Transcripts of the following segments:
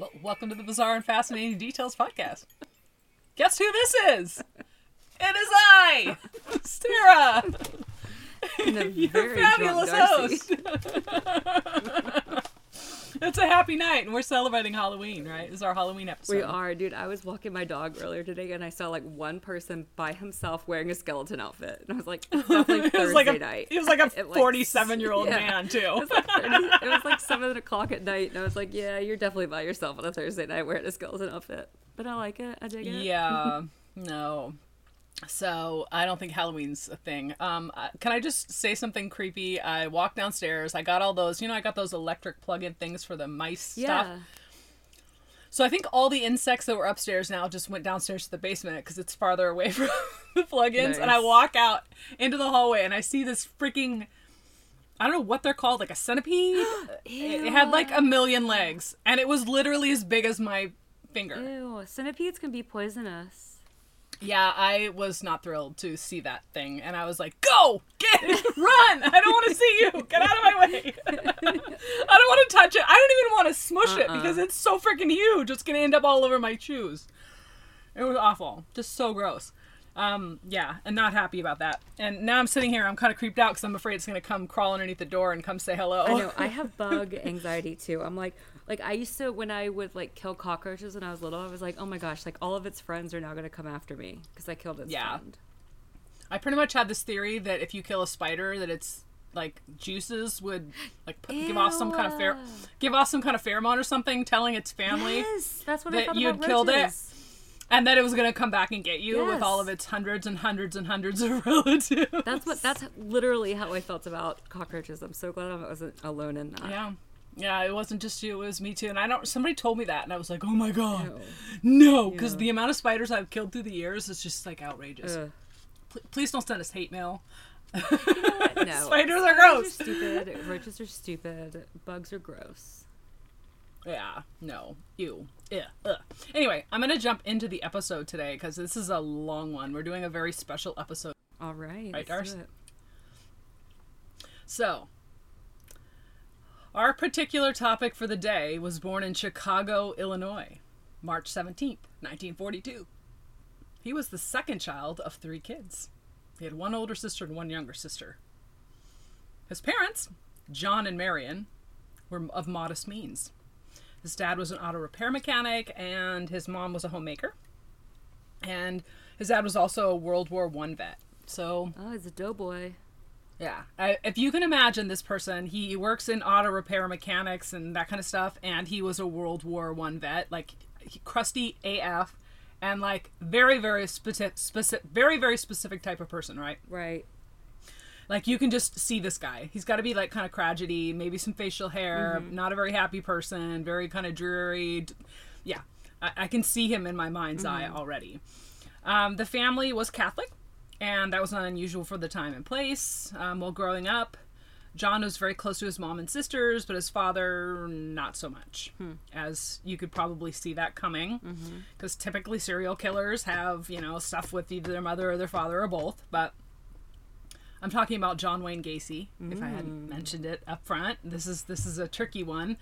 Well, welcome to the Bizarre and Fascinating Details podcast. Guess who this is? It is I, Sarah, And a your very drunk fabulous Darcy. host. it's a happy night, and we're celebrating Halloween, right? This is our Halloween episode. We are, dude. I was walking my dog earlier today and I saw like one person by himself wearing a skeleton outfit. And I was like, it's definitely It was Thursday like a night. he was like a forty-seven-year-old yeah. man It too. was, like 30 it was like seven o'clock at night, and I was like, "Yeah, you're definitely by yourself on a Thursday night wearing a skeleton outfit." But I like it. I dig it. Yeah, no. So I don't think Halloween's a thing. Um, uh, can I just say something creepy? I walked downstairs. I got all those. You know, I got those electric plug-in things for the mice stuff. So I think all the insects that were upstairs now just went downstairs to the basement because it's farther away from the plugins. And I walk out into the hallway and I see this freaking I don't know what they're called, like a centipede. it, it had like a million legs, and it was literally as big as my finger. Ew, centipedes can be poisonous. Yeah, I was not thrilled to see that thing, and I was like, "Go, get, run! I don't want to see you. Get out of my way. I don't want to touch it. I don't even want to smush it because it's so freaking huge. It's gonna end up all over my shoes. It was awful, just so gross. Um, yeah, and not happy about that. And now I'm sitting here, I'm kind of creeped out because I'm afraid it's gonna come crawl underneath the door and come say hello. I know. I have bug anxiety too. I'm like, like I used to when I would like kill cockroaches when I was little. I was like, oh my gosh, like all of its friends are now gonna come after me because I killed its Yeah. friend. I pretty much had this theory that if you kill a spider, that it's like juices would like put, give off some kind of fair, give off some kind of pheromone or something, telling its family, Yes, that's what I that thought you about had killed it? and that it was gonna come back and get you with all of its hundreds and hundreds and hundreds of relatives. That's what. That's literally how I felt about cockroaches. I'm so glad I wasn't alone in that. yeah. Yeah, it wasn't just you; it was me too. And I don't. Somebody told me that, and I was like, "Oh my god, no!" Because the amount of spiders I've killed through the years is just like outrageous. Pl- please don't send us hate mail. No, Spiders are Spiders gross. stupid. Roaches are stupid. Bugs are gross. Yeah, no, ew, yeah. Ugh. Anyway, I'm gonna jump into the episode today because this is a long one. We're doing a very special episode. All right. Right, Darce? So, our particular topic for the day was born in Chicago, Illinois, March 17th, 1942. He was the second child of three kids. He had one older sister and one younger sister. His parents, John and Marion, were of modest means. His dad was an auto repair mechanic, and his mom was a homemaker. And his dad was also a World War One vet. So Oh, he's a doughboy. Yeah. I, if you can imagine this person, he works in auto repair mechanics and that kind of stuff, and he was a World War One vet, like he- crusty AF, and like very, very specific, specific, very, very specific type of person, right? Right. Like you can just see this guy. He's got to be like kind of craggy, maybe some facial hair, not a very happy person, very kind of dreary. Yeah, I, I can see him in my mind's eye already. Um, the family was Catholic, and that was not unusual for the time and place. Um, while growing up, John was very close to his mom and sisters, but his father, not so much. Hmm. As you could probably see that coming. Mm-hmm. Because typically serial killers have, you know, stuff with either their mother or their father or both. But I'm talking about John Wayne Gacy, if I hadn't mm. mentioned it up front. This is this is a tricky one.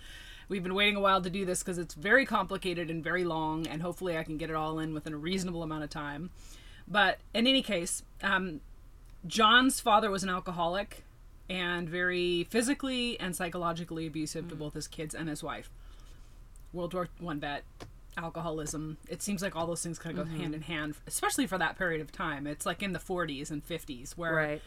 We've been waiting a while to do this because it's very complicated and very long, and hopefully I can get it all in within a reasonable amount of time. But in any case, um, John's father was an alcoholic and very physically and psychologically abusive to both his kids and his wife. World War One vet, alcoholism. It seems like all those things kind of go hand in hand, especially for that period of time. It's like in the 40s and 50s where Right.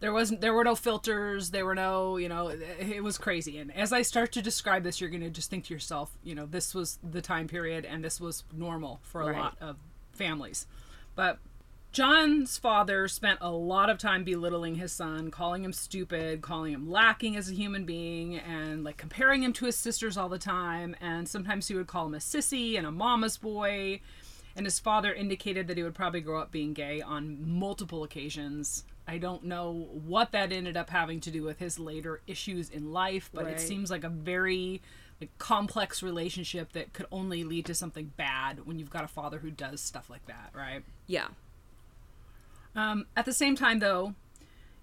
there wasn't there were no filters there were no you know it, it was crazy and as i start to describe this you're going to just think to yourself you know this was the time period and this was normal for a Right. lot of families but john's father spent a lot of time belittling his son calling him stupid calling him lacking as a human being and like comparing him to his sisters all the time and sometimes he would call him a sissy and a mama's boy and his father indicated that he would probably grow up being gay on multiple occasions. I don't know what that ended up having to do with his later issues in life, but it seems like a very like, complex relationship that could only lead to something bad when you've got a father who does stuff like that, right? Yeah. Um, at the same time, though,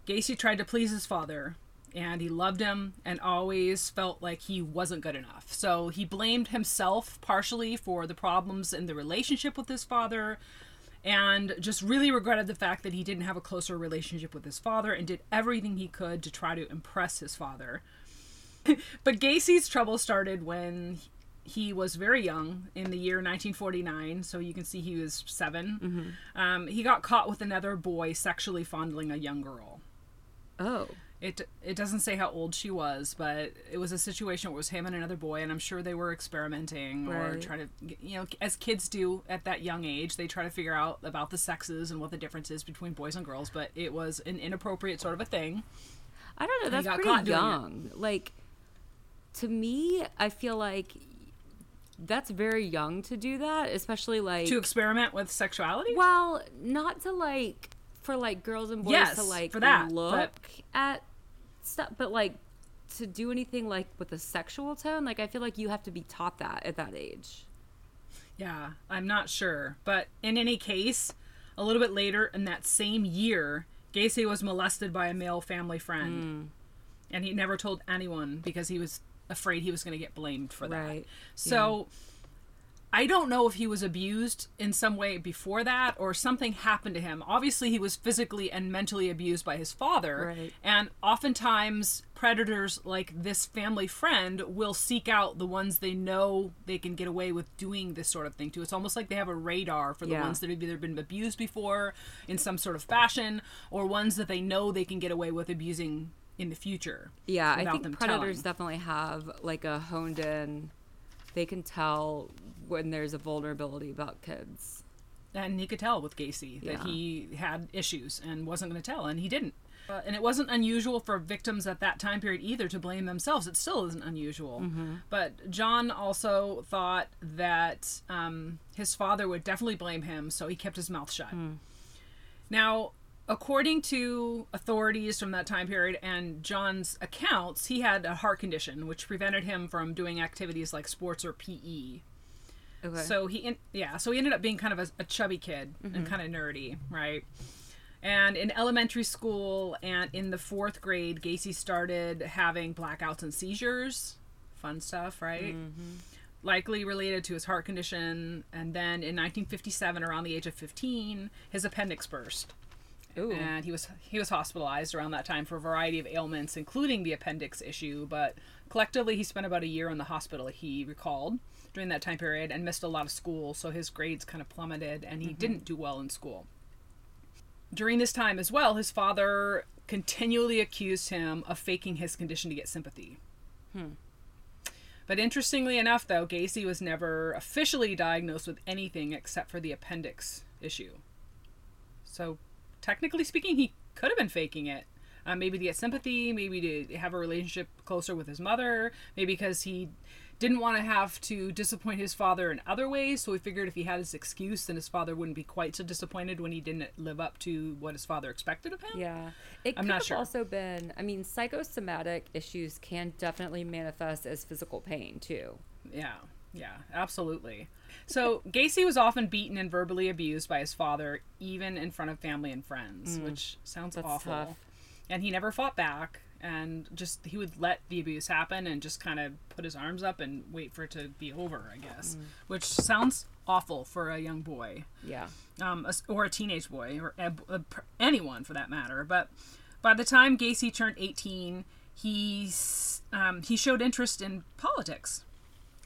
Gacy tried to please his father, and he loved him and always felt like he wasn't good enough. So he blamed himself partially for the problems in the relationship with his father and just really regretted the fact that he didn't have a closer relationship with his father and did everything he could to try to impress his father. but Gacy's trouble started when he was very young in the year 1949 so you can see he was 7 mm-hmm. um, he got caught with another boy sexually fondling a young girl oh it it doesn't say how old she was, but it was a situation where it was him and another boy, and I'm sure they were experimenting right. or trying to, you know, as kids do at that young age, they try to figure out about the sexes and what the difference is between boys and girls. But it was an inappropriate sort of a thing. I don't know. That's pretty young. Like to me, I feel like that's very young to do that, especially like to experiment with sexuality. Well, not to like for like girls and boys yes, to like for that, look but... at stuff, but like to do anything like with a sexual tone, like I feel like you have to be taught that at that age. Yeah, I'm not sure, but in any case, a little bit later in that same year, Gacy was molested by a male family friend, mm. and he never told anyone because he was afraid he was going to get blamed for that. Right. So. Yeah I don't know if he was abused in some way before that or something happened to him. Obviously, he was physically and mentally abused by his father. Right. And oftentimes, predators like this family friend will seek out the ones they know they can get away with doing this sort of thing to. It's almost like they have a radar for the yeah. ones that have either been abused before in some sort of fashion or ones that they know they can get away with abusing in the future. Yeah, I think predators telling. definitely have like a honed in they can tell when there's a vulnerability about kids. And he could tell with Gacy that yeah. he had issues and wasn't going to tell, and he didn't. Uh, and it wasn't unusual for victims at that time period either to blame themselves. It still isn't unusual. Mm-hmm. But John also thought that um, his father would definitely blame him, so he kept his mouth shut. Mm. Now, according to authorities from that time period and John's accounts, he had a heart condition which prevented him from doing activities like sports or PE. Okay. So he, in, yeah, so he ended up being kind of a, a chubby kid mm-hmm. and kind of nerdy, right? And in elementary school and in the fourth grade, Gacy started having blackouts and seizures. Fun stuff, right? Mm-hmm. Likely related to his heart condition. And then in 1957, around the age of 15, his appendix burst. Ooh. and he was he was hospitalized around that time for a variety of ailments, including the appendix issue. But collectively, he spent about a year in the hospital. He recalled during that time period and missed a lot of school, so his grades kind of plummeted, and he mm-hmm. didn't do well in school. During this time as well, his father continually accused him of faking his condition to get sympathy. Hmm. But interestingly enough, though, Gacy was never officially diagnosed with anything except for the appendix issue. So technically speaking, he could have been faking it. Uh, maybe to get sympathy, maybe to have a relationship closer with his mother, maybe because he didn't want to have to disappoint his father in other ways. So he figured if he had his excuse, then his father wouldn't be quite so disappointed when he didn't live up to what his father expected of him. Yeah, it I'm could not have sure. also been. I mean, psychosomatic issues can definitely manifest as physical pain too. Yeah, yeah, absolutely. So Gacy was often beaten and verbally abused by his father, even in front of family and friends, mm, which sounds awful. Tough. And he never fought back, and just he would let the abuse happen and just kind of put his arms up and wait for it to be over, I guess, mm. which sounds awful for a young boy. Yeah. Um, or a teenage boy, or a, a, anyone for that matter. But by the time Gacy turned 18, he um, he showed interest in politics,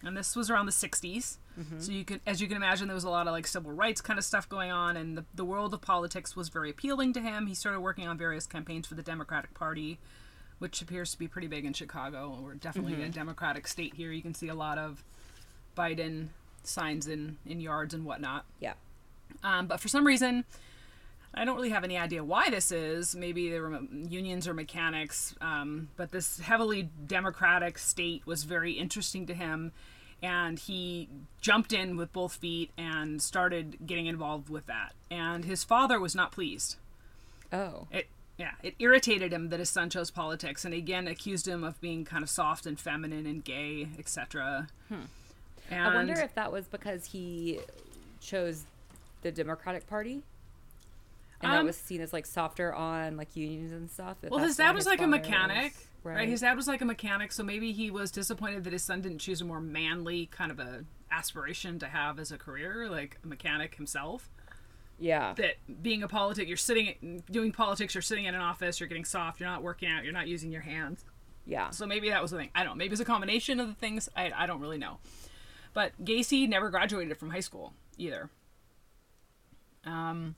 and this was around the 60s. Mm-hmm. So you could, as you can imagine, there was a lot of like civil rights kind of stuff going on, and the, the world of politics was very appealing to him. He started working on various campaigns for the Democratic Party, which appears to be pretty big in Chicago. We're definitely mm-hmm. a Democratic state here. You can see a lot of Biden signs in in yards and whatnot. Yeah. Um, but for some reason, I don't really have any idea why this is. Maybe there were unions or mechanics, um, but this heavily democratic state was very interesting to him and he jumped in with both feet and started getting involved with that. And his father was not pleased. Oh. It yeah, it irritated him that his son chose politics and again accused him of being kind of soft and feminine and gay, etc. Hmm. I wonder if that was because he chose the Democratic Party. And um, that was seen as like softer on like unions and stuff. Well, his dad was like a mechanic, was, right? right? His dad was like a mechanic, so maybe he was disappointed that his son didn't choose a more manly kind of a aspiration to have as a career, like a mechanic himself. Yeah. That being a politic, you're sitting doing politics, you're sitting in an office, you're getting soft, you're not working out, you're not using your hands. Yeah. So maybe that was the thing. I don't know. Maybe it's a combination of the things. I, I don't really know. But Gacy never graduated from high school either. Um,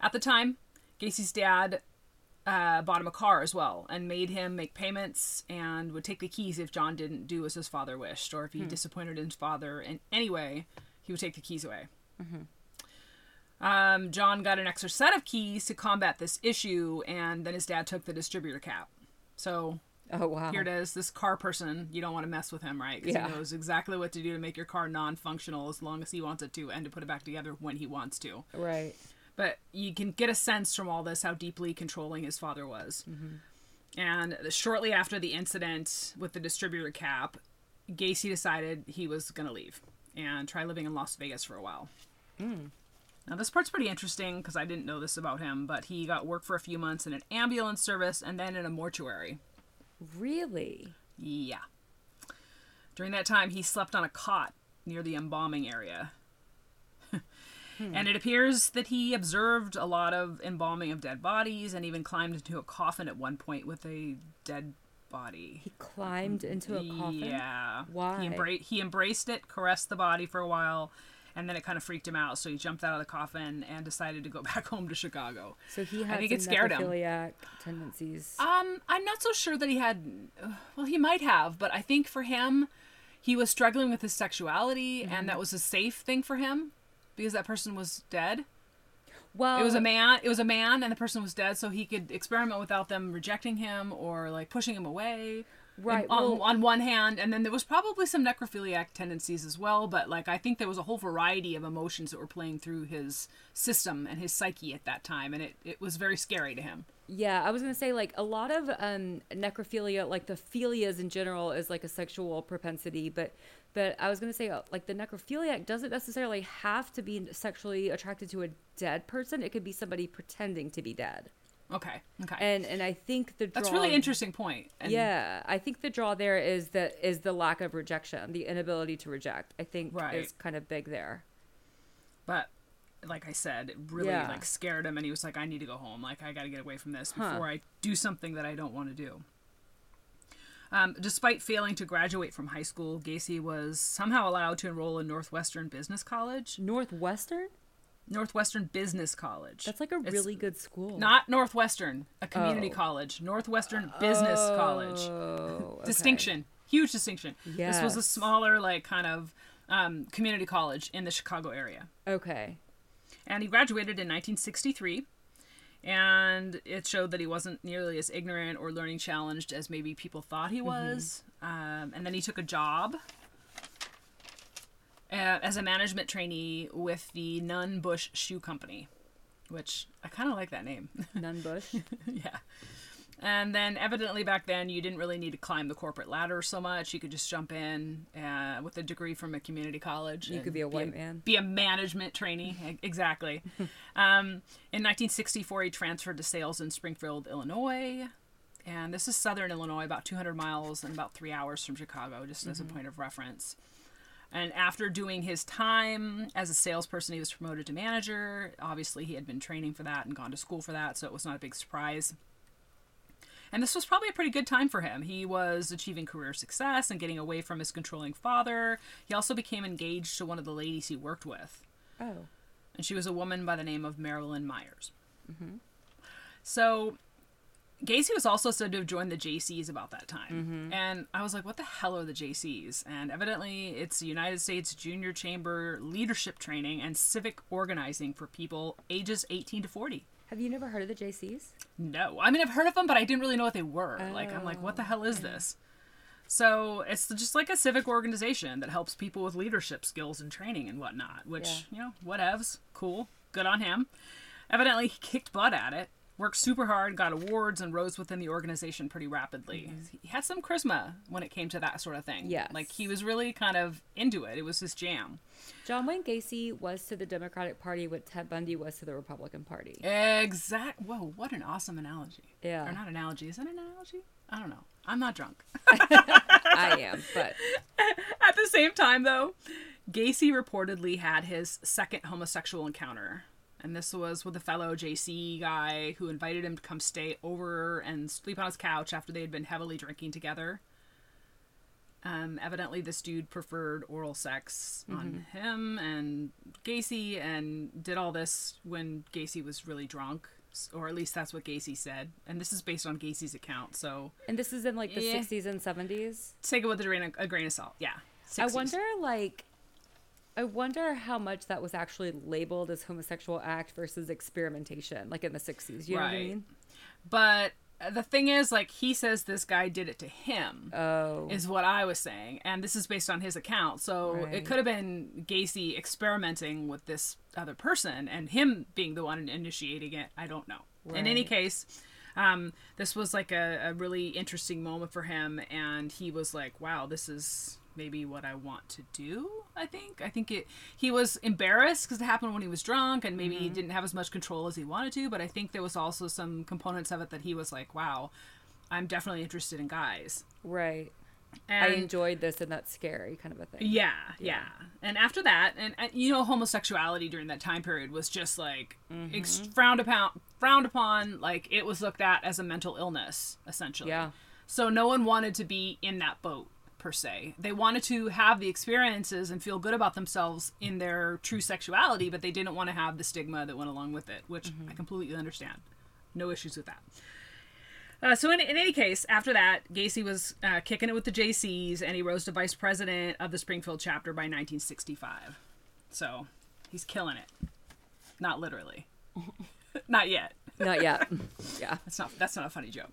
at the time, Gacy's dad uh, bought him a car as well and made him make payments and would take the keys if John didn't do as his father wished or if he hmm. disappointed his father in any way, he would take the keys away. Mm-hmm. Um, John got an extra set of keys to combat this issue, and then his dad took the distributor cap. So Oh wow! Here it is. This car person, you don't want to mess with him, right? Because yeah. he knows exactly what to do to make your car non-functional as long as he wants it to, and to put it back together when he wants to. Right. But you can get a sense from all this how deeply controlling his father was. Mm-hmm. And shortly after the incident with the distributor cap, Gacy decided he was going to leave and try living in Las Vegas for a while. Mm. Now, this part's pretty interesting because I didn't know this about him, but he got work for a few months in an ambulance service and then in a mortuary. Really? Yeah. During that time, he slept on a cot near the embalming area. Hmm. And it appears that he observed a lot of embalming of dead bodies and even climbed into a coffin at one point with a dead body. He climbed into a coffin? Yeah. Why? He, embra- he embraced it, caressed the body for a while, and then it kind of freaked him out. So he jumped out of the coffin and decided to go back home to Chicago. So he had I think it scared him. tendencies. Um, I'm not so sure that he had. Well, he might have, but I think for him, he was struggling with his sexuality, mm-hmm. and that was a safe thing for him because that person was dead. Well, it was a man. It was a man, and the person was dead, so he could experiment without them rejecting him or like pushing him away right on, well, on one hand and then there was probably some necrophiliac tendencies as well but like i think there was a whole variety of emotions that were playing through his system and his psyche at that time and it, it was very scary to him yeah i was gonna say like a lot of um necrophilia like the philias in general is like a sexual propensity but but i was gonna say uh, like the necrophiliac doesn't necessarily have to be sexually attracted to a dead person it could be somebody pretending to be dead Okay. Okay. And and I think the draw, that's really interesting point. And yeah, I think the draw there is that is the lack of rejection, the inability to reject. I think right. is kind of big there. But like I said, it really yeah. like scared him, and he was like, "I need to go home. Like I got to get away from this before huh. I do something that I don't want to do." Um, despite failing to graduate from high school, Gacy was somehow allowed to enroll in Northwestern Business College. Northwestern? Northwestern Business College. That's like a it's really good school. Not Northwestern, a community oh. college. Northwestern Business oh, College. Okay. Distinction. Huge distinction. Yes. This was a smaller, like, kind of um, community college in the Chicago area. Okay. And he graduated in 1963. And it showed that he wasn't nearly as ignorant or learning challenged as maybe people thought he mm-hmm. was. Mm-hmm. Um, and then he took a job uh, as a management trainee with the Nunn Bush Shoe Company, which I kind of like that name. Nunn Bush? yeah. And then, evidently, back then, you didn't really need to climb the corporate ladder so much. You could just jump in uh, with a degree from a community college. You could be a white be a, man. Be a management trainee. exactly. um, in 1964, he transferred to sales in Springfield, Illinois. And this is southern Illinois, about 200 miles and about three hours from Chicago, just mm-hmm. as a mm-hmm. point of reference. And after doing his time as a salesperson, he was promoted to manager. Obviously, he had been training for that and gone to school for that, so it was not a big surprise. And this was probably a pretty good time for him. He was achieving career success and getting away from his controlling father. He also became engaged to one of the ladies he worked with. Oh. And she was a woman by the name of Marilyn Myers. Mm-hmm. So Gacy was also said to have joined the JCs about that time. Mm-hmm. And I was like, what the hell are the JCs? And evidently, it's the United States Junior Chamber Leadership Training and Civic Organizing for people ages 18 to 40. Have you never heard of the JCs? No. I mean, I've heard of them, but I didn't really know what they were. Oh, like, I'm like, what the hell is okay. this? So it's just like a civic organization that helps people with leadership skills and training and whatnot, which, yeah. you know, whatevs. Cool. Good on him. Evidently, he kicked butt at it worked super hard, got awards, and rose within the organization pretty rapidly. Mm-hmm. He had some charisma when it came to that sort of thing. Yeah, like he was really kind of into it. It was his jam. John Wayne Gacy was to the Democratic Party what Ted Bundy was to the Republican Party. Exact. Whoa, what an awesome analogy. Yeah. Or not analogy. Is that an analogy? I don't know. I'm not drunk. I am, but at the same time, though, Gacy reportedly had his second homosexual encounter and this was with a fellow JC guy who invited him to come stay over and sleep on his couch after they had been heavily drinking together. Um, evidently, this dude preferred oral sex mm-hmm. on him and Gacy, and did all this when Gacy was really drunk, or at least that's what Gacy said. And this is based on Gacy's account. So, and this is in like the yeah. 60s and 70s. Take it with a grain of, a grain of salt. Yeah. 60s. I wonder, like, I wonder how much that was actually labeled as homosexual act versus experimentation, like in the 60s. You know right. what I mean? But the thing is, like, he says this guy did it to him. Oh. Is what I was saying. And this is based on his account. So right. it could have been Gacy experimenting with this other person and him being the one initiating it. I don't know. Right. In any case, um, this was like a, a really interesting moment for him. And he was like, wow, this is maybe what I want to do. I think. I think it. He was embarrassed because it happened when he was drunk, and maybe mm-hmm. he didn't have as much control as he wanted to. But I think there was also some components of it that he was like, "Wow, I'm definitely interested in guys." Right. And, I enjoyed this, and that's scary, kind of a thing. Yeah, yeah. yeah. And after that, and, and, you know, homosexuality during that time period was just like mm-hmm. ex- frowned upon. Frowned upon, like it was looked at as a mental illness, essentially. Yeah. So no one wanted to be in that boat per se. They wanted to have the experiences and feel good about themselves in their true sexuality, but they didn't want to have the stigma that went along with it, which mm-hmm. I completely understand. No issues with that. Uh, so in, in any case, after that, Gacy was uh, kicking it with the JCs, and he rose to vice president of the Springfield chapter by 1965. So he's killing it. Not literally. not yet. Not yet. Yeah. That's not that's not a funny joke.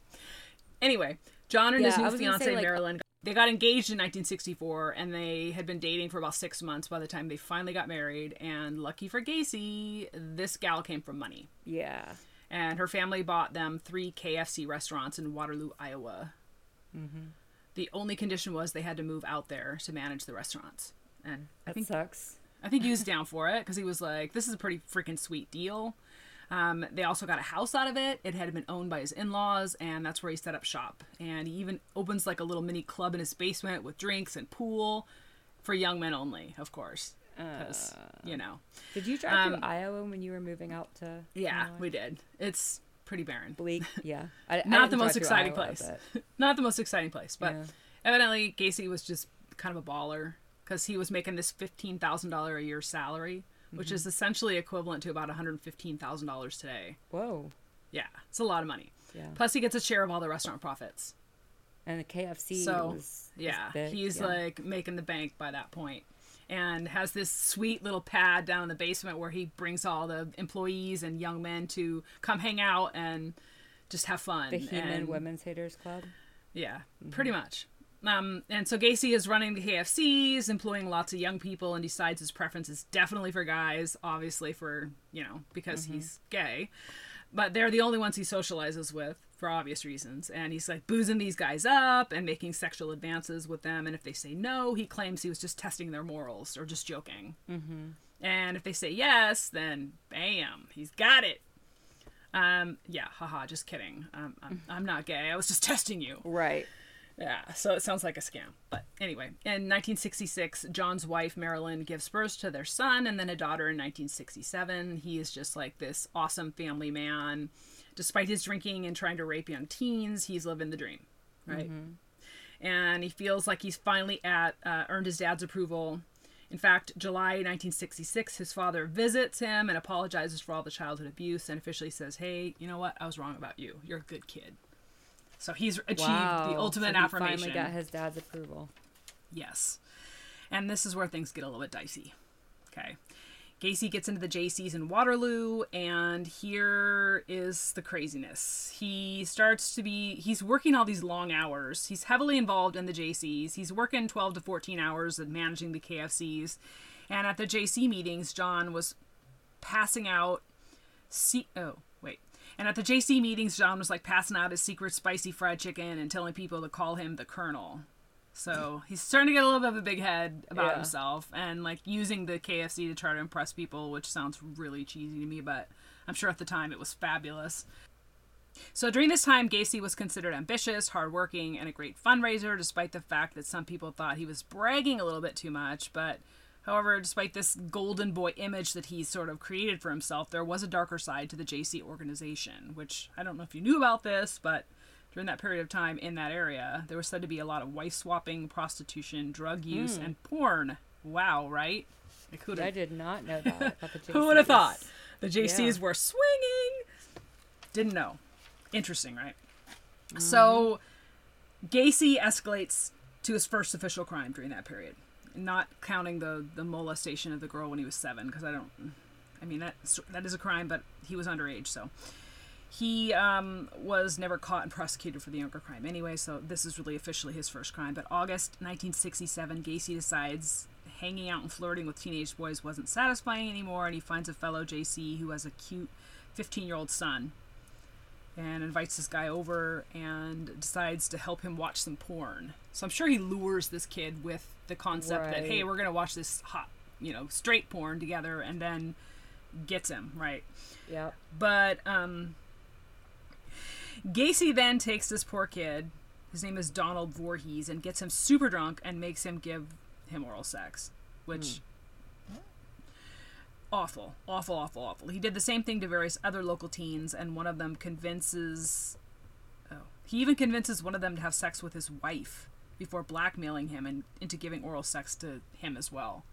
Anyway, John and yeah, his new fiance say, like, Marilyn they got engaged in 1964 and they had been dating for about six months by the time they finally got married and lucky for gacy this gal came from money. Yeah. And her family bought them three kfc restaurants in waterloo iowa. Mm-hmm. the only condition was they had to move out there to manage the restaurants. And that I think, sucks. I think he was down for it because he was like this is a pretty freaking sweet deal um, they also got a house out of it. It had been owned by his in laws, and that's where he set up shop. And he even opens like a little mini club in his basement with drinks and pool for young men only, of course. Because, uh, you know. Did you drive um, through Iowa when you were moving out to. Yeah, Illinois? we did. It's pretty barren. Bleak, yeah. I, Not I the most exciting Iowa, place. But... Not the most exciting place, but yeah. evidently Gacy was just kind of a baller because he was making this $15,000 a year salary which mm-hmm. is essentially equivalent to about $115,000 today. Whoa. Yeah, it's a lot of money. Yeah. Plus, he gets a share of all the restaurant profits. And the KFC. So, was, yeah, was he's yeah. like making the bank by that point and has this sweet little pad down in the basement where he brings all the employees and young men to come hang out and just have fun. The He-Man Women's Haters Club. Yeah, mm-hmm. pretty much. Um, and so Gacy is running the KFCs, employing lots of young people, and decides his preference is definitely for guys, obviously for, you know, because mm-hmm. he's gay. But they're the only ones he socializes with for obvious reasons. And he's like boozing these guys up and making sexual advances with them. And if they say no, he claims he was just testing their morals or just joking. Mm-hmm. And if they say yes, then bam, he's got it. Um, yeah, haha, just kidding. Um, I'm, I'm not gay. I was just testing you. Right. Yeah, so it sounds like a scam. But anyway, in 1966, John's wife, Marilyn, gives birth to their son and then a daughter in 1967. He is just like this awesome family man. Despite his drinking and trying to rape young teens, he's living the dream, right? Mm-hmm. And he feels like he's finally at uh, earned his dad's approval. In fact, July 1966, his father visits him and apologizes for all the childhood abuse and officially says, Hey, you know what? I was wrong about you. You're a good kid. So he's achieved wow. the ultimate so he affirmation. Finally got his dad's approval. Yes, and this is where things get a little bit dicey. Okay. Gacy gets into the JCs in Waterloo, and here is the craziness. He starts to be, he's working all these long hours. He's heavily involved in the JCs. He's working 12 to 14 hours and managing the KFCs. And at the JC meetings, John was passing out, C- oh, And at the JC meetings, John was like passing out his secret spicy fried chicken and telling people to call him the Colonel. So he's starting to get a little bit of a big head about yeah. himself and like using the KFC to try to impress people, which sounds really cheesy to me, but I'm sure at the time it was fabulous. So during this time, Gacy was considered ambitious, hardworking, and a great fundraiser, despite the fact that some people thought he was bragging a little bit too much. But however, despite this golden boy image that he sort of created for himself, there was a darker side to the JC organization, which I don't know if you knew about this, but during that period of time in that area, there was said to be a lot of wife swapping, prostitution, drug use, mm. and porn. Wow, right? I, I did not know that. Who would have thought? The JCs yeah. were swinging. Didn't know. Interesting, right? Mm-hmm. So Gacy escalates to his first official crime during that period, not counting the the molestation of the girl when he was seven, because I don't. I mean that that is a crime, but he was underage, so he um, was never caught and prosecuted for the younger crime anyway. So this is really officially his first crime. But August 1967, Gacy decides hanging out and flirting with teenage boys wasn't satisfying anymore, and he finds a fellow JC who has a cute 15 year old son and invites this guy over and decides to help him watch some porn. So I'm sure he lures this kid with the concept right. that hey, we're gonna watch this hot, you know, straight porn together, and then gets him right. Yeah. But um, Gacy then takes this poor kid. His name is Donald Voorhees, and gets him super drunk and makes him give him oral sex, which. Mm awful, awful, awful, awful. He did the same thing to various other local teens, and one of them convinces. Oh, he even convinces one of them to have sex with his wife before blackmailing him and into giving oral sex to him as well.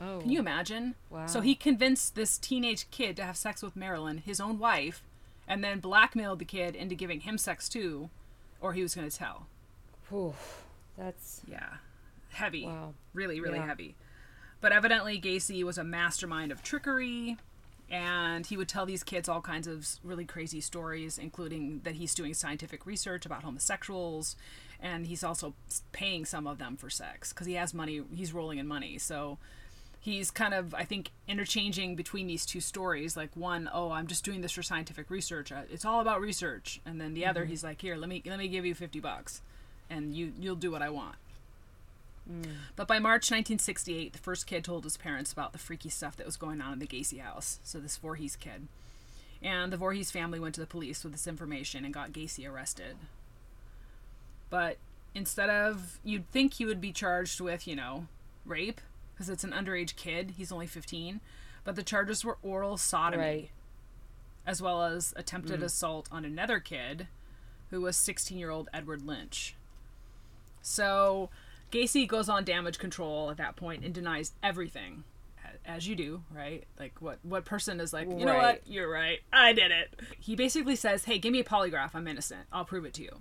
Oh. Can you imagine? Wow. So he convinced this teenage kid to have sex with Marilyn, his own wife, and then blackmailed the kid into giving him sex too, or he was going to tell. Oof, that's yeah, heavy. Wow. Really, really yeah. heavy. But evidently, Gacy was a mastermind of trickery, and he would tell these kids all kinds of really crazy stories, including that he's doing scientific research about homosexuals, and he's also paying some of them for sex because he has money. He's rolling in money, so he's kind of i think interchanging between these two stories like one oh i'm just doing this for scientific research uh, it's all about research and then the mm-hmm. other he's like here let me let me give you 50 bucks and you you'll do what i want Mm. But by March 1968, the first kid told his parents about the freaky stuff that was going on in the Gacy house. So this Voorhees kid. And the Voorhees family went to the police with this information and got Gacy arrested. But instead of, you'd think he would be charged with, you know, rape, because it's an underage kid. He's only 15. But the charges were oral sodomy, right. as well as attempted mm. assault on another kid who was 16 year old Edward Lynch. So Gacy goes on damage control at that point and denies everything, as you do, right? Like what what person is like, you right. know what, you're right, I did it. He basically says, "Hey, give me a polygraph. I'm innocent. I'll prove it to you."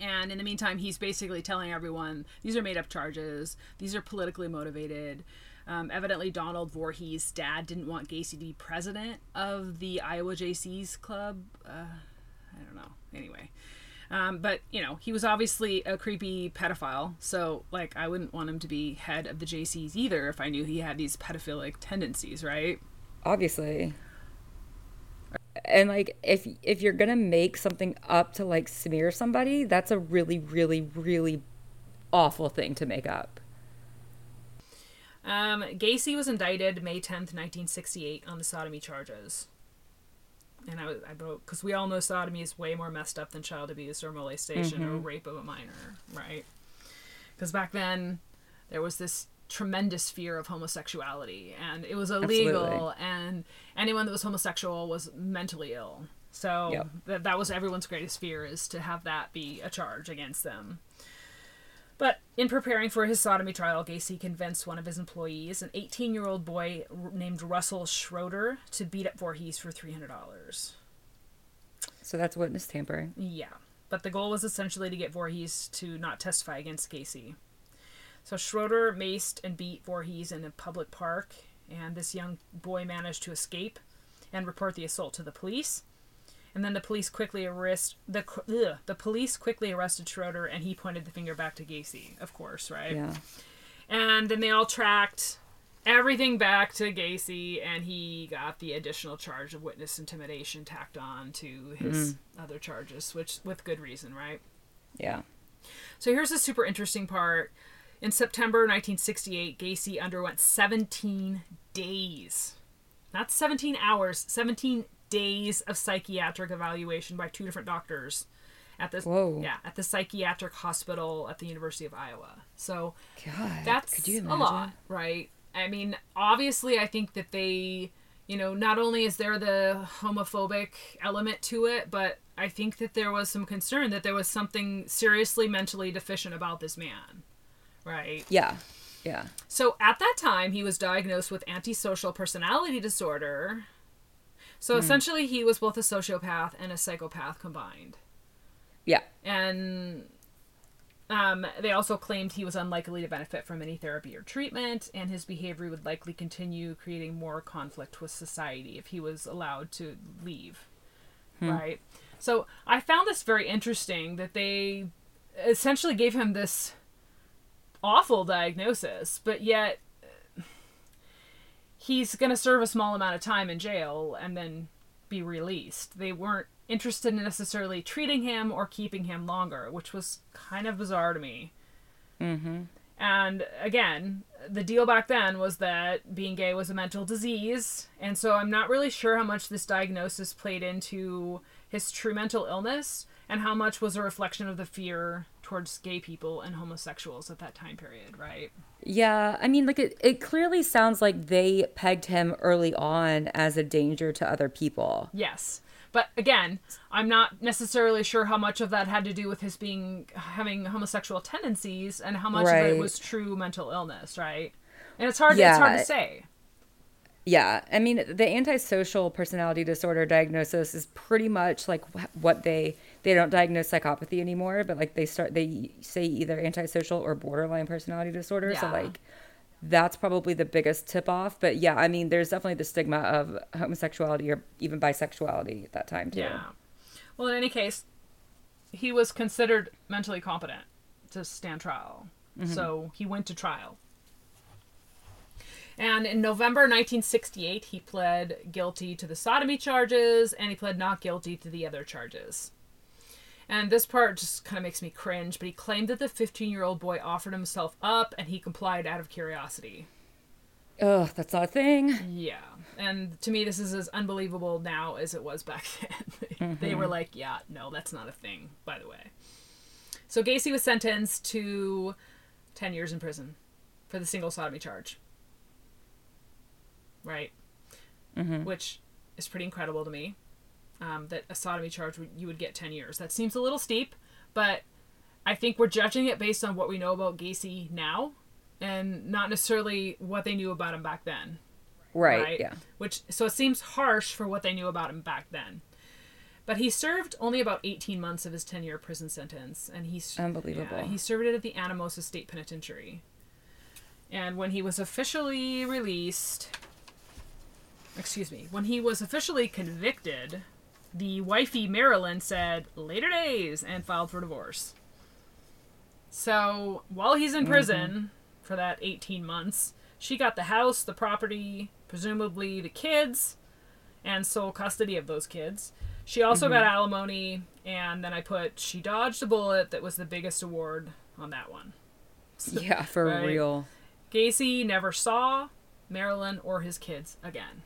And in the meantime, he's basically telling everyone these are made up charges. These are politically motivated. Um, evidently, Donald Voorhees' dad didn't want Gacy to be president of the Iowa JC's club. Uh, I don't know. Anyway, um, but you know, he was obviously a creepy pedophile, so like I wouldn't want him to be head of the JCs either if I knew he had these pedophilic tendencies, right? Obviously. And like if if you're gonna make something up to like smear somebody, that's a really, really, really awful thing to make up. Um, Gacy was indicted May 10th, 1968 on the sodomy charges and I, I wrote because we all know sodomy is way more messed up than child abuse or molestation mm-hmm. or rape of a minor, right? Because back then there was this tremendous fear of homosexuality and it was illegal Absolutely. and anyone that was homosexual was mentally ill so yep. th- that was everyone's greatest fear is to have that be a charge against them but in preparing for his sodomy trial, Gacy convinced one of his employees, an 18 year old boy named Russell Schroeder, to beat up Voorhees for $300. So that's witness tampering. Yeah. But the goal was essentially to get Voorhees to not testify against Gacy. So Schroeder maced and beat Voorhees in a public park, and this young boy managed to escape and report the assault to the police and then the police quickly arrest the ugh, the police quickly arrested Schroeder, and he pointed the finger back to Gacy, of course, right? Yeah. And then they all tracked everything back to Gacy, and he got the additional charge of witness intimidation tacked on to his mm. other charges, which with good reason, right? Yeah. So here's the super interesting part. In September 1968, Gacy underwent 17 days, not 17 hours, 17 days of psychiatric evaluation by two different doctors at this Whoa. yeah at the psychiatric hospital at the University of Iowa. So God, that's a lot, right? I mean, obviously, I think that they, you know, not only is there the homophobic element to it, but I think that there was some concern that there was something seriously mentally deficient about this man, right? Yeah. Yeah. So at that time, he was diagnosed with antisocial personality disorder. So mm. essentially, he was both a sociopath and a psychopath combined. Yeah. And um, they also claimed he was unlikely to benefit from any therapy or treatment, and his behavior would likely continue creating more conflict with society if he was allowed to leave. Hmm. Right? So I found this very interesting that they essentially gave him this awful diagnosis, but yet he's going to serve a small amount of time in jail and then be released. They weren't interested in necessarily treating him or keeping him longer, which was kind of bizarre to me. Mm-hmm. And again, the deal back then was that being gay was a mental disease, and so I'm not really sure how much this diagnosis played into his true mental illness and how much was a reflection of the fear towards gay people and homosexuals at that time period, right? Yeah, I mean, like it, it clearly sounds like they pegged him early on as a danger to other people. Yes. But again, I'm not necessarily sure how much of that had to do with his being having homosexual tendencies and how much right. of it was true mental illness, right? And it's hard yeah. it's hard to say. Yeah, I mean, the antisocial personality disorder diagnosis is pretty much like what they they don't diagnose psychopathy anymore, but like they start they say either antisocial or borderline personality disorder. Yeah. So like that's probably the biggest tip off. But yeah, I mean, there's definitely the stigma of homosexuality or even bisexuality at that time too. Yeah. Well, in any case, he was considered mentally competent to stand trial, mm-hmm. so he went to trial. And in November 1968, he pled guilty to the sodomy charges and he pled not guilty to the other charges. And this part just kind of makes me cringe, but he claimed that the 15 year old boy offered himself up and he complied out of curiosity. Ugh, that's not a thing. Yeah. And to me, this is as unbelievable now as it was back then. mm-hmm. They were like, yeah, no, that's not a thing, by the way. So Gacy was sentenced to 10 years in prison for the single sodomy charge. Right? Mm-hmm. Which is pretty incredible to me um, that a sodomy charge would, you would get 10 years. That seems a little steep, but I think we're judging it based on what we know about Gacy now and not necessarily what they knew about him back then. Right, right? Yeah. Which so it seems harsh for what they knew about him back then. But he served only about 18 months of his 10-year prison sentence and he's unbelievable. Yeah, he served it at the Anamosa State Penitentiary. And when he was officially released, excuse me, when he was officially convicted the wifey Marilyn said later days and filed for divorce. So while he's in prison mm-hmm. for that 18 months, she got the house, the property, presumably the kids, and sole custody of those kids. She also mm-hmm. got alimony, and then I put she dodged a bullet that was the biggest award on that one. So, yeah, for right? real. Gacy never saw Marilyn or his kids again,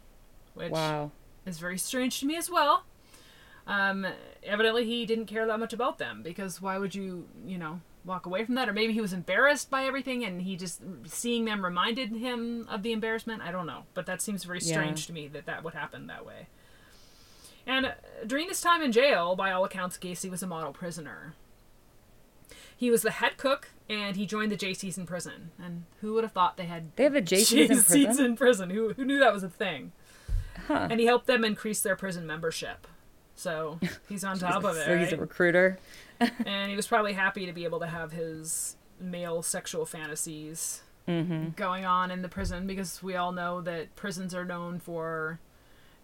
which wow. is very strange to me as well. Um, evidently, he didn't care that much about them because why would you, you know, walk away from that? Or maybe he was embarrassed by everything and he just seeing them reminded him of the embarrassment. I don't know, but that seems very strange yeah. to me that that would happen that way. And uh, during his time in jail, by all accounts, Gacy was a model prisoner. He was the head cook, and he joined the JCs in prison. And who would have thought they had they have a JCs in prison? in prison? Who who knew that was a thing? Huh. And he helped them increase their prison membership. So he's on top of it. So he's a recruiter. and he was probably happy to be able to have his male sexual fantasies mm-hmm. going on in the prison because we all know that prisons are known for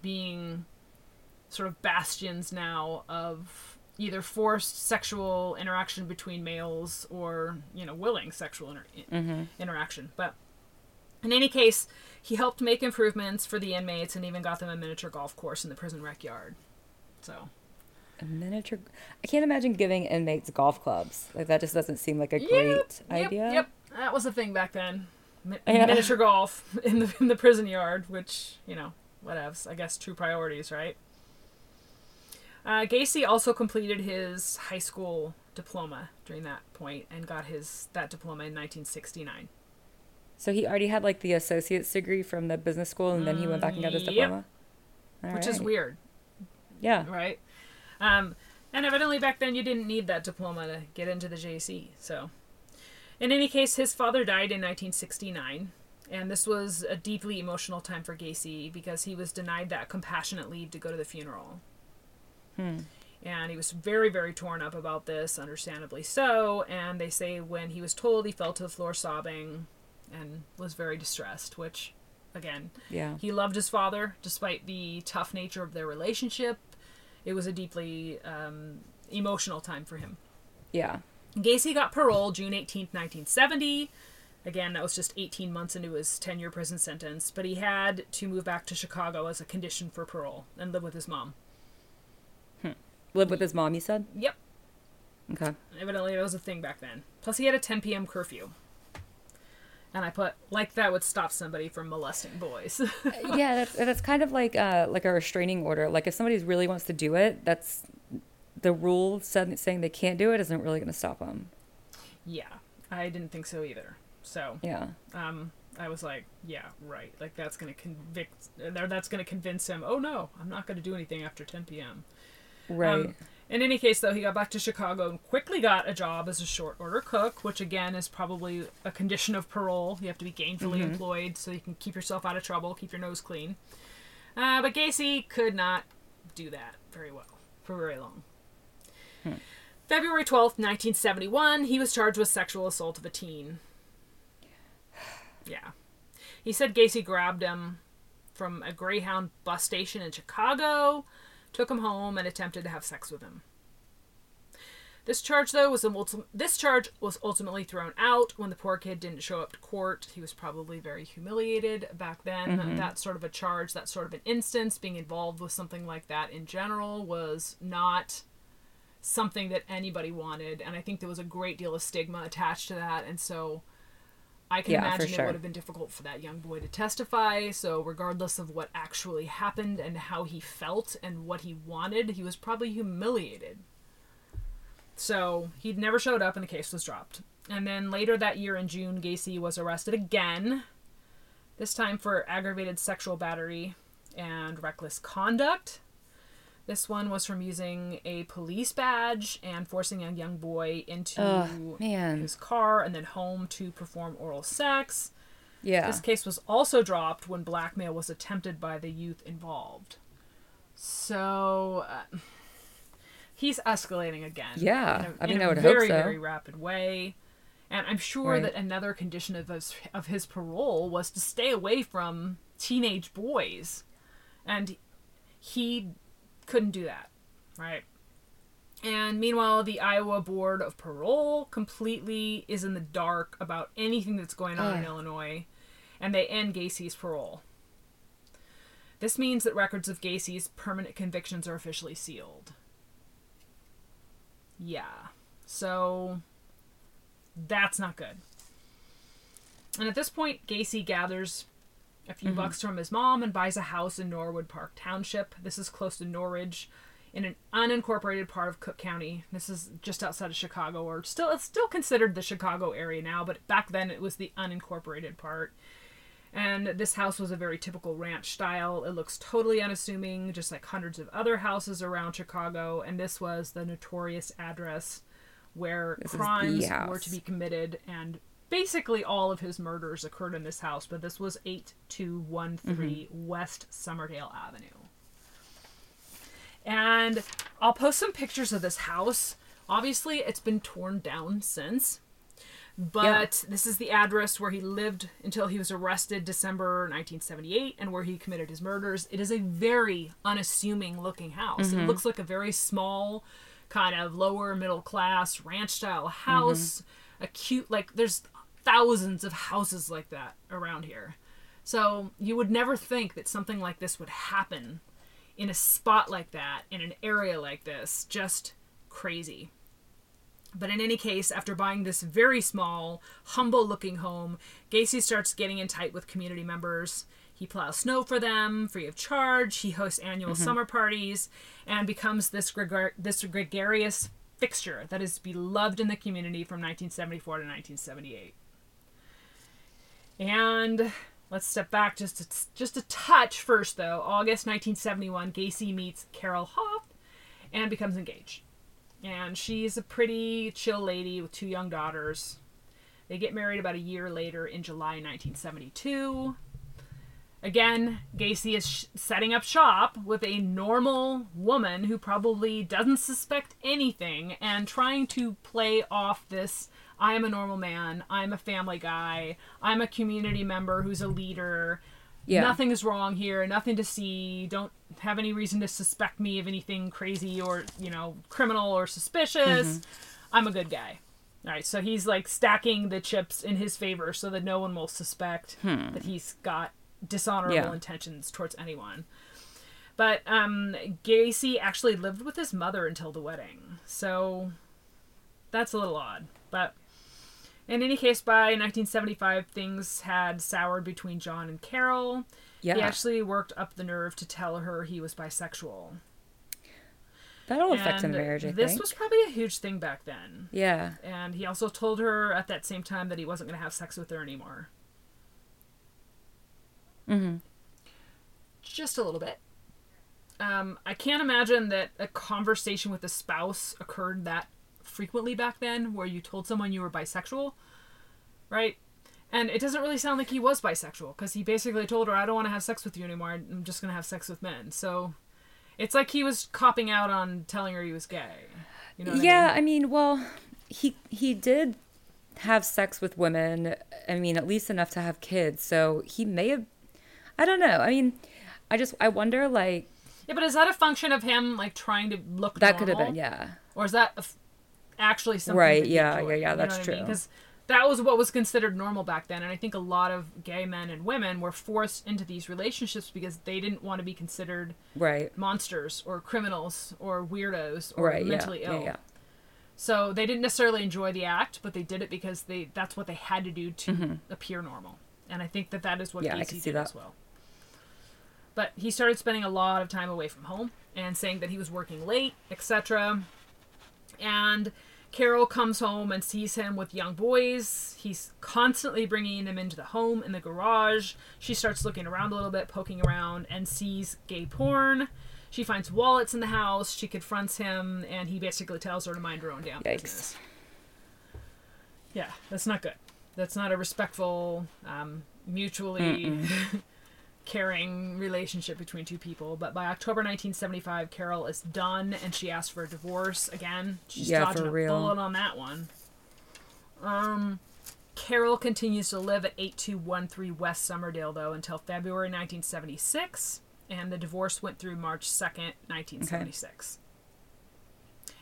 being sort of bastions now of either forced sexual interaction between males or you know willing sexual inter- mm-hmm. interaction but In any case, he helped make improvements for the inmates and even got them a miniature golf course in the prison rec yard. So, a miniature. I can't imagine giving inmates golf clubs. Like that just doesn't seem like a great yep, idea. Yep, that was a thing back then. Mi- yeah. Miniature golf in the in the prison yard, which you know, whatevs. I guess true priorities, right? Uh, Gacy also completed his high school diploma during that point and got his that diploma in 1969. So he already had like the associate's degree from the business school, and then he went back and got his diploma. Yep. Which right. is weird. Yeah. Right. Um, and evidently back then you didn't need that diploma to get into the JC. So, in any case, his father died in 1969, and this was a deeply emotional time for Gacy because he was denied that compassionate leave to go to the funeral. Hmm. And he was very, very torn up about this, understandably so. And they say when he was told, he fell to the floor sobbing and was very distressed, which, again, yeah. he loved his father despite the tough nature of their relationship it was a deeply um, emotional time for him. Yeah. Gacy got parole June 18th, 1970. Again, that was just 18 months into his 10 year prison sentence, but he had to move back to Chicago as a condition for parole and live with his mom. Hmm. Live with his mom, you said? Yep. Okay. Evidently, that was a thing back then. Plus, he had a 10 p.m. curfew and I put like that would stop somebody from molesting boys. yeah, that's that's kind of like uh, like a restraining order. Like if somebody really wants to do it, that's the rule said, saying they can't do it isn't really going to stop them. Yeah, I didn't think so either. So yeah, um, I was like, yeah, right. Like that's going to convict, or that's going to convince him. Oh no, I'm not going to do anything after 10 p.m. Right. Um, in any case, though, he got back to Chicago and quickly got a job as a short order cook, which again is probably a condition of parole. You have to be gainfully mm-hmm. employed so you can keep yourself out of trouble, keep your nose clean. Uh, but Gacy could not do that very well for very long. Hmm. February 12th, 1971, he was charged with sexual assault of a teen. Yeah. He said Gacy grabbed him from a Greyhound bus station in Chicago took him home, and attempted to have sex with him. This charge, though, was multi- this charge was ultimately thrown out when the poor kid didn't show up to court. He was probably very humiliated back then. Mm-hmm. That sort of a charge, that sort of an instance, being involved with something like that in general, was not something that anybody wanted. And I think there was a great deal of stigma attached to that. And so I can yeah, imagine sure. it would have been difficult for that young boy to testify. So, regardless of what actually happened and how he felt and what he wanted, he was probably humiliated. So, he'd never showed up and the case was dropped. And then later that year in June, Gacy was arrested again, this time for aggravated sexual battery and reckless conduct. This one was from using a police badge and forcing a young boy into oh, his car and then home to perform oral sex. Yeah. This case was also dropped when blackmail was attempted by the youth involved. So uh, he's escalating again. Yeah. A, I mean, I would very, hope so. very rapid way. And I'm sure right. that another condition of his, of his parole was to stay away from teenage boys. And he couldn't do that, right? And meanwhile, the Iowa Board of Parole completely is in the dark about anything that's going on in Illinois, and they end Gacy's parole. This means that records of Gacy's permanent convictions are officially sealed. Yeah. So that's not good. And at this point, Gacy gathers a few mm-hmm. bucks from his mom and buys a house in Norwood Park Township. This is close to Norridge in an unincorporated part of Cook County. This is just outside of Chicago or still it's still considered the Chicago area now, but back then it was the unincorporated part. And this house was a very typical ranch style. It looks totally unassuming, just like hundreds of other houses around Chicago, and this was the notorious address where this crimes were to be committed and basically all of his murders occurred in this house, but this was 8213 mm-hmm. West Summerdale Avenue. And I'll post some pictures of this house. Obviously, it's been torn down since. But yeah. this is the address where he lived until he was arrested December 1978 and where he committed his murders. It is a very unassuming looking house. Mm-hmm. It looks like a very small, kind of lower middle class ranch style house. Mm-hmm. A cute, like, there's thousands of houses like that around here. So you would never think that something like this would happen in a spot like that, in an area like this. Just crazy. But in any case, after buying this very small, humble looking home, Gacy starts getting in tight with community members. He plows snow for them free of charge. He hosts annual mm-hmm. summer parties and becomes this, gregor- this gregarious fixture that is beloved in the community from 1974 to 1978. And let's step back just a, just a touch first, though. August 1971, Gacy meets Carol Hoff and becomes engaged. And she's a pretty chill lady with two young daughters. They get married about a year later in July 1972. Again, Gacy is sh- setting up shop with a normal woman who probably doesn't suspect anything and trying to play off this I am a normal man, I'm a family guy, I'm a community member who's a leader. Yeah. Nothing is wrong here, nothing to see. Don't have any reason to suspect me of anything crazy or, you know, criminal or suspicious. Mm-hmm. I'm a good guy. All right, so he's like stacking the chips in his favor so that no one will suspect hmm. that he's got dishonorable yeah. intentions towards anyone. But um, Gacy actually lived with his mother until the wedding, so that's a little odd. But in any case, by 1975, things had soured between John and Carol. Yeah. He actually worked up the nerve to tell her he was bisexual. That'll affect a marriage, I this think. was probably a huge thing back then. Yeah. And he also told her at that same time that he wasn't going to have sex with her anymore. Mm-hmm. Just a little bit. Um, I can't imagine that a conversation with a spouse occurred that frequently back then, where you told someone you were bisexual, right? And it doesn't really sound like he was bisexual because he basically told her, "I don't want to have sex with you anymore. I'm just gonna have sex with men." So it's like he was copping out on telling her he was gay. You know yeah, I mean? I mean, well, he he did have sex with women. I mean, at least enough to have kids. So he may have I don't know. I mean, I just I wonder like. Yeah, but is that a function of him like trying to look? That could have been, yeah. Or is that actually something? Right. Yeah. Yeah. Yeah. That's true. Because that was what was considered normal back then, and I think a lot of gay men and women were forced into these relationships because they didn't want to be considered right monsters or criminals or weirdos or right, mentally yeah, ill. Yeah, yeah. So they didn't necessarily enjoy the act, but they did it because they that's what they had to do to mm-hmm. appear normal. And I think that that is what yeah, I can see did that. as well. But he started spending a lot of time away from home and saying that he was working late, etc. And Carol comes home and sees him with young boys. He's constantly bringing them into the home in the garage. She starts looking around a little bit, poking around, and sees gay porn. She finds wallets in the house. She confronts him, and he basically tells her to mind her own damn Yikes. business. Yeah, that's not good. That's not a respectful, um, mutually caring relationship between two people. But by October 1975, Carol is done and she asks for a divorce again. She's yeah, dodging a bullet on that one. Um, Carol continues to live at 8213 West Summerdale, though, until February 1976, and the divorce went through March 2nd, 1976. Okay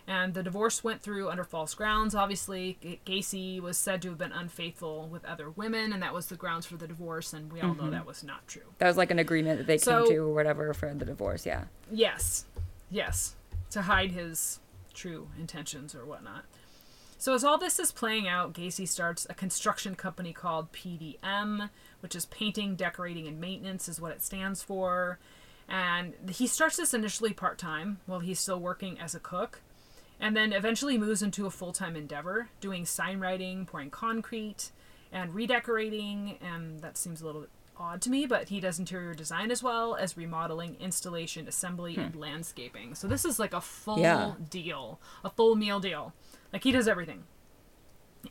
and the divorce went through under false grounds. Obviously, Gacy was said to have been unfaithful with other women, and that was the grounds for the divorce. And we all mm-hmm. know that was not true. That was like an agreement that they so, came to, or whatever, for the divorce. Yeah. Yes, yes, to hide his true intentions or whatnot. So as all this is playing out, Gacy starts a construction company called PDM, which is painting, decorating, and maintenance, is what it stands for. And he starts this initially part time while he's still working as a cook and then eventually moves into a full time endeavor, doing sign writing, pouring concrete, and redecorating. And that seems a little bit odd to me, but he does interior design as well as remodeling, installation, assembly, hmm. and landscaping. So this is like a full yeah. deal, a full meal deal. Like he does everything.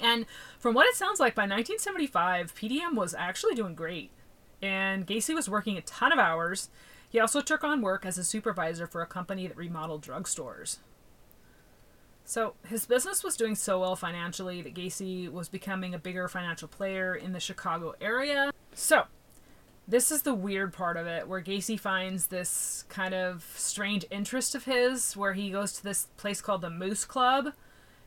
And from what it sounds like, by 1975, PDM was actually doing great. And Gacy was working a ton of hours. He also took on work as a supervisor for a company that remodeled drugstores. So his business was doing so well financially that Gacy was becoming a bigger financial player in the Chicago area. So this is the weird part of it where Gacy finds this kind of strange interest of his where he goes to this place called the Moose Club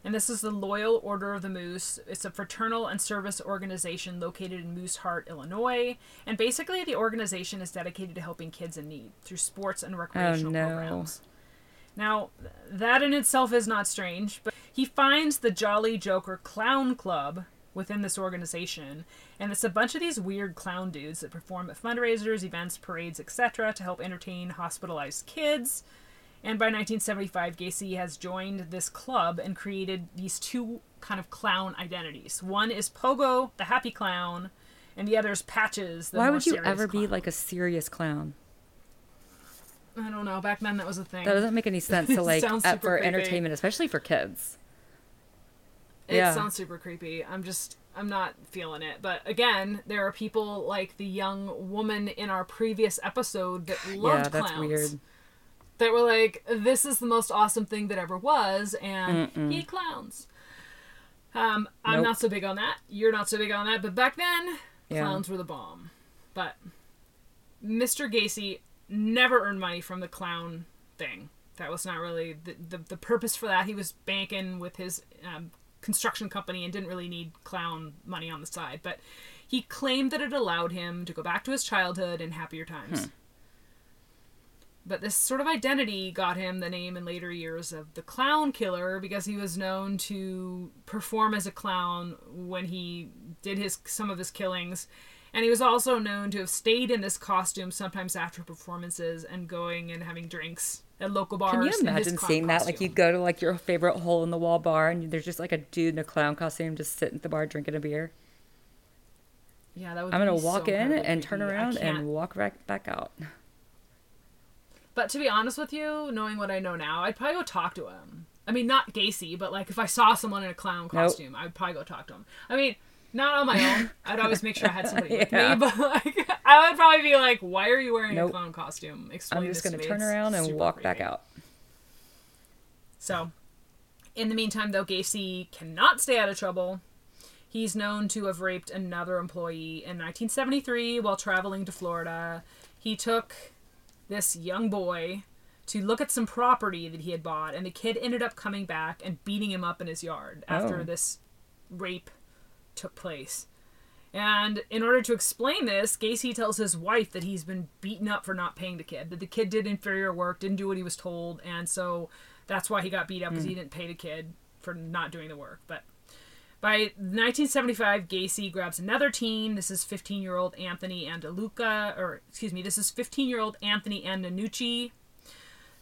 And this is the Loyal Order of the Moose. It's a fraternal and service organization located in Mooseheart, Illinois. And basically, the organization is dedicated to helping kids in need through sports and recreational oh, no. programs. Now, that in itself is not strange, but he finds the Jolly Joker Clown Club within this organization, and it's a bunch of these weird clown dudes that perform at fundraisers, events, parades, etc., to help entertain hospitalized kids. And by 1975, Gacy has joined this club and created these two kind of clown identities. One is Pogo, the happy clown, and the other is Patches. Why would you ever clown. be like a serious clown? I don't know. Back then, that was a thing. That doesn't make any sense to like for creepy. entertainment, especially for kids. It yeah. sounds super creepy. I'm just, I'm not feeling it. But again, there are people like the young woman in our previous episode that loved yeah, that's clowns. Weird. That were like, this is the most awesome thing that ever was, and Mm-mm. he clowns. Um, I'm nope. not so big on that. You're not so big on that. But back then, yeah. clowns were the bomb. But Mr. Gacy never earned money from the clown thing. That was not really the, the, the purpose for that. He was banking with his um, construction company and didn't really need clown money on the side. But he claimed that it allowed him to go back to his childhood and happier times. Hmm. But this sort of identity got him the name in later years of the Clown Killer because he was known to perform as a clown when he did his some of his killings and he was also known to have stayed in this costume sometimes after performances and going and having drinks at local bars. Can you imagine seeing that? Like you go to like your favorite hole in the wall bar and there's just like a dude in a clown costume just sitting at the bar drinking a beer. Yeah, that would. I'm gonna walk so in and turn around and walk right back out. But to be honest with you, knowing what I know now, I'd probably go talk to him. I mean, not Gacy, but like if I saw someone in a clown costume, nope. I'd probably go talk to him. I mean, not on my own. I'd always make sure I had somebody with yeah. me, but like I would probably be like, "Why are you wearing nope. a clown costume?" Explain. I'm just gonna turn around and walk creepy. back out. So, in the meantime, though, Gacy cannot stay out of trouble. He's known to have raped another employee in 1973 while traveling to Florida. He took this young boy to look at some property that he had bought, and the kid ended up coming back and beating him up in his yard after oh. this rape took place. And in order to explain this, Gacy tells his wife that he's been beaten up for not paying the kid, that the kid did inferior work, didn't do what he was told, and so that's why he got beat up because mm. he didn't pay the kid for not doing the work. But by 1975, Gacy grabs another teen. This is 15 year old Anthony Andaluca, or excuse me, this is 15 year old Anthony Antonucci.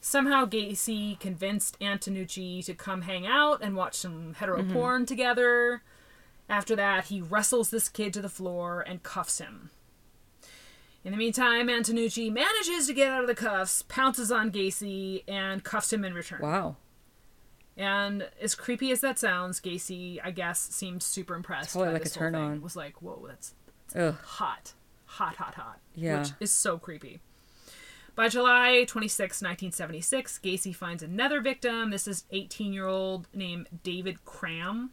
Somehow Gacy convinced Antonucci to come hang out and watch some hetero mm-hmm. porn together. After that, he wrestles this kid to the floor and cuffs him. In the meantime, Antonucci manages to get out of the cuffs, pounces on Gacy, and cuffs him in return. Wow. And as creepy as that sounds, Gacy, I guess, seemed super impressed. Totally like a turn on. Was like, whoa, that's, that's hot, hot, hot, hot. Yeah, which is so creepy. By July 26, 1976, Gacy finds another victim. This is 18 year old named David Cram.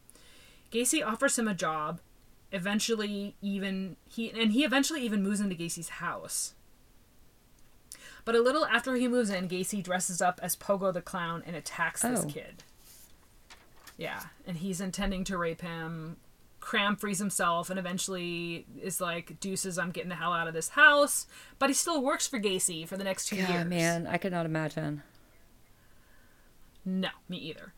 Gacy offers him a job. Eventually, even he and he eventually even moves into Gacy's house. But a little after he moves in, Gacy dresses up as Pogo the clown and attacks this oh. kid. Yeah, and he's intending to rape him. Cram frees himself and eventually is like, "Deuces, I'm getting the hell out of this house." But he still works for Gacy for the next two yeah, years. man, I could not imagine. No, me either.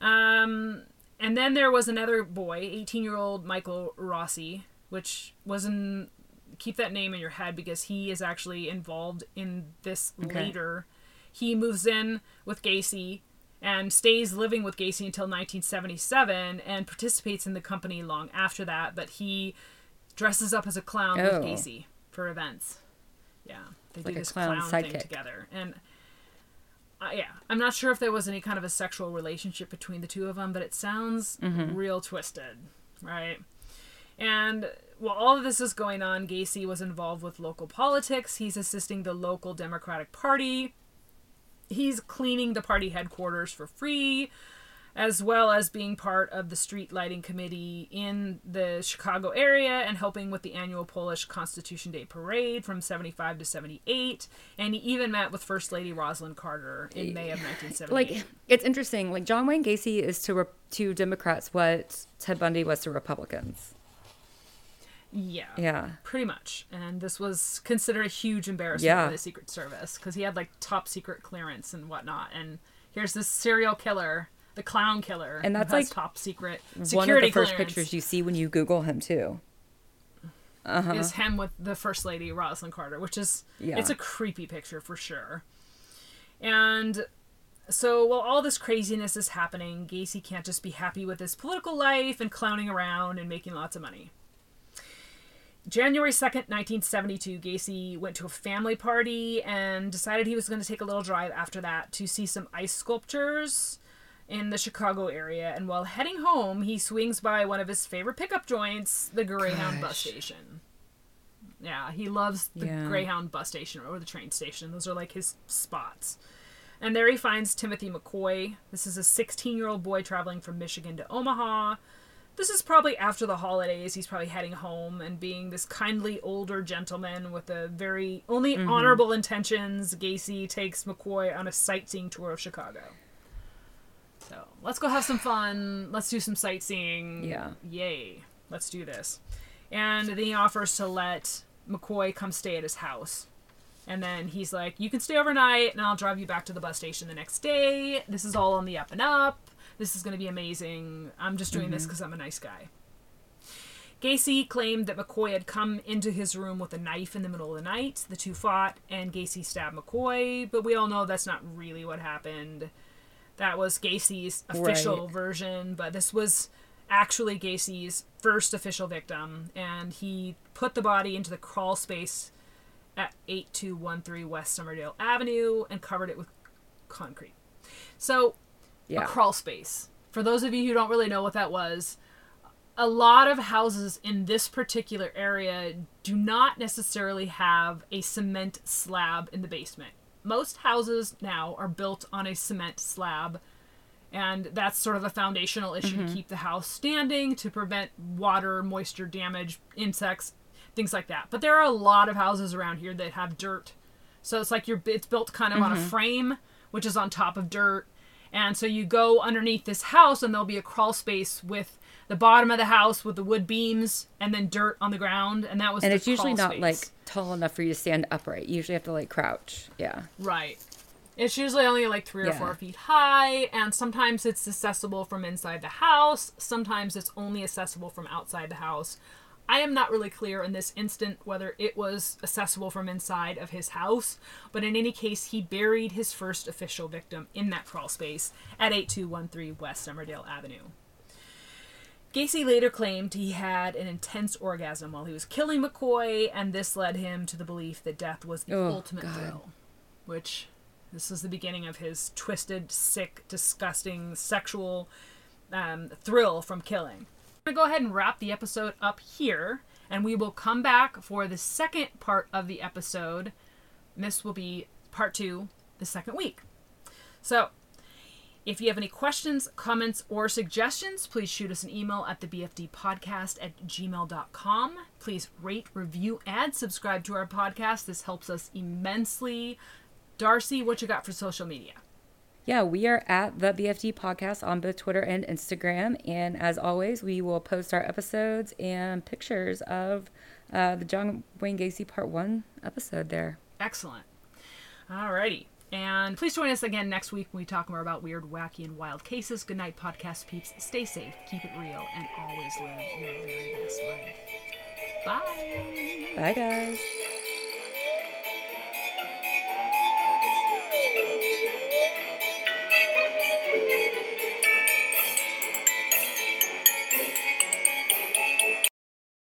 Um, and then there was another boy, 18 year old Michael Rossi, which was in. Keep that name in your head because he is actually involved in this okay. later. He moves in with Gacy and stays living with Gacy until 1977 and participates in the company long after that. But he dresses up as a clown oh. with Gacy for events. Yeah, they like do this clown, clown thing together, and uh, yeah, I'm not sure if there was any kind of a sexual relationship between the two of them, but it sounds mm-hmm. real twisted, right? And while all of this is going on, Gacy was involved with local politics. He's assisting the local Democratic Party. He's cleaning the party headquarters for free. As well as being part of the street lighting committee in the Chicago area and helping with the annual Polish Constitution Day parade from 75 to 78. And he even met with First Lady Rosalynn Carter in May of 1978. Like, it's interesting. Like, John Wayne Gacy is to, re- to Democrats what Ted Bundy was to Republicans. Yeah. Yeah. Pretty much. And this was considered a huge embarrassment yeah. for the Secret Service because he had like top secret clearance and whatnot. And here's this serial killer the clown killer, and that's like top secret security one of the first clearance. pictures you see when you Google him too. Uh-huh. Is him with the first lady Rosalynn Carter, which is yeah. it's a creepy picture for sure. And so while all this craziness is happening, Gacy can't just be happy with his political life and clowning around and making lots of money. January 2nd, 1972, Gacy went to a family party and decided he was going to take a little drive after that to see some ice sculptures in the Chicago area, and while heading home, he swings by one of his favorite pickup joints, the Greyhound Gosh. bus station. Yeah, he loves the yeah. Greyhound bus station or the train station. Those are like his spots. And there he finds Timothy McCoy. This is a 16 year old boy traveling from Michigan to Omaha. This is probably after the holidays. He's probably heading home and being this kindly older gentleman with a very only mm-hmm. honorable intentions. Gacy takes McCoy on a sightseeing tour of Chicago. So let's go have some fun. Let's do some sightseeing. Yeah. Yay. Let's do this. And then he offers to let McCoy come stay at his house. And then he's like, You can stay overnight and I'll drive you back to the bus station the next day. This is all on the up and up. This is going to be amazing. I'm just doing mm-hmm. this because I'm a nice guy. Gacy claimed that McCoy had come into his room with a knife in the middle of the night. The two fought, and Gacy stabbed McCoy, but we all know that's not really what happened. That was Gacy's official right. version, but this was actually Gacy's first official victim, and he put the body into the crawl space at 8213 West Summerdale Avenue and covered it with concrete. So, yeah. a crawl space. For those of you who don't really know what that was, a lot of houses in this particular area do not necessarily have a cement slab in the basement most houses now are built on a cement slab and that's sort of a foundational issue mm-hmm. to keep the house standing to prevent water moisture damage insects things like that but there are a lot of houses around here that have dirt so it's like you're it's built kind of mm-hmm. on a mm-hmm. frame which is on top of dirt and so you go underneath this house and there'll be a crawl space with the bottom of the house with the wood beams and then dirt on the ground and that was and it's usually not space. like tall enough for you to stand upright. You usually have to like crouch. Yeah. Right. It's usually only like three or four feet high and sometimes it's accessible from inside the house. Sometimes it's only accessible from outside the house. I am not really clear in this instant whether it was accessible from inside of his house, but in any case, he buried his first official victim in that crawl space at 8213 West Summerdale Avenue. Gacy later claimed he had an intense orgasm while he was killing McCoy, and this led him to the belief that death was the oh, ultimate God. thrill. Which, this was the beginning of his twisted, sick, disgusting sexual um, thrill from killing. I'm going to go ahead and wrap the episode up here, and we will come back for the second part of the episode. This will be part two, the second week. So, if you have any questions, comments, or suggestions, please shoot us an email at the BFD podcast at gmail.com. Please rate, review, and subscribe to our podcast. This helps us immensely. Darcy, what you got for social media? Yeah, we are at the BFD podcast on both Twitter and Instagram. And as always, we will post our episodes and pictures of uh, the John Wayne Gacy Part 1 episode there. Excellent. Alrighty. And please join us again next week when we talk more about weird, wacky, and wild cases. Good night, podcast peeps. Stay safe, keep it real, and always live your very best life. Bye. Bye, guys.